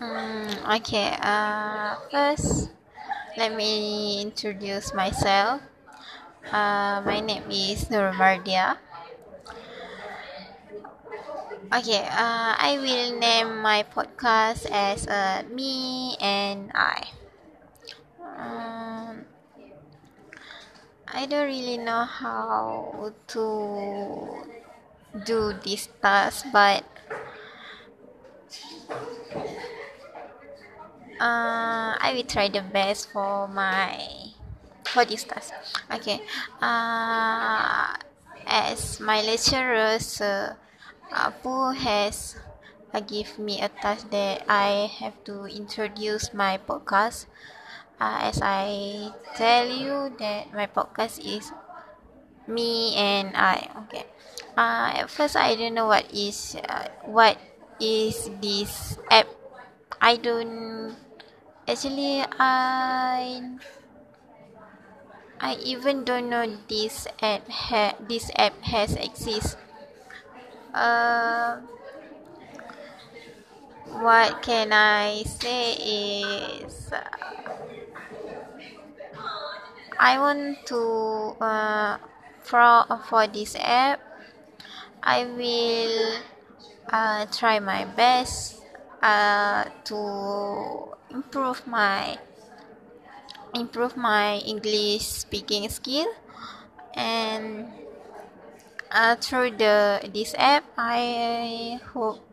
Mm, okay, uh, first, let me introduce myself. Uh, my name is Nur Mardia. Okay, uh, I will name my podcast as uh, Me and I. Um, I don't really know how to do this task, but uh, I will try the best for my for this task. Okay. Uh, as my lecturer, uh, Apu has uh, give me a task that I have to introduce my podcast. Uh, as I tell you that my podcast is me and I. Okay. Uh, at first I don't know what is uh, what is this app. I don't actually I I even don't know this app ha- this app has exist. Uh, what can I say is uh, I want to uh, for for this app I will uh, try my best uh, to improve my improve my English speaking skill. And uh, through the this app I hope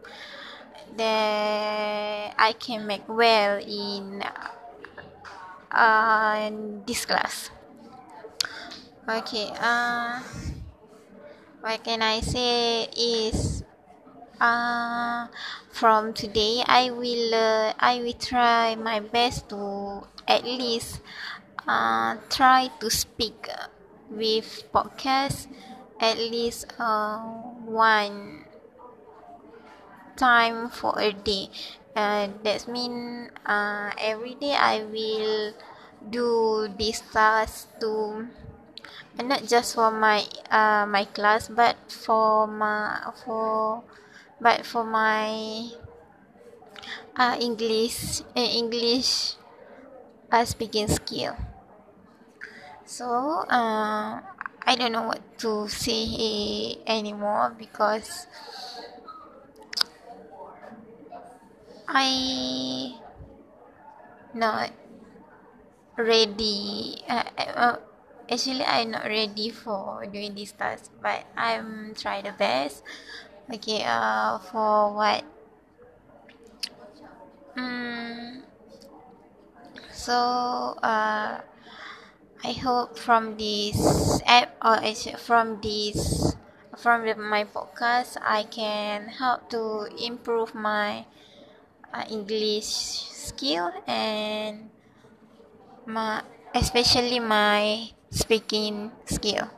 that I can make well in uh, in this class. Okay uh, what can I say is uh, from today I will uh, I will try my best to at least uh, try to speak with podcast at least uh, one time for a day. Uh, that mean uh, every day I will do this task to and not just for my uh, my class but for my for but for my uh, English uh, English uh, speaking skill. So uh, I don't know what to say anymore because I not ready uh, uh, actually I'm not ready for doing this task but I'm try the best okay uh for what? Mm, so uh I hope from this app or from this from the, my podcast I can help to improve my uh, English skill and my especially my speaking skill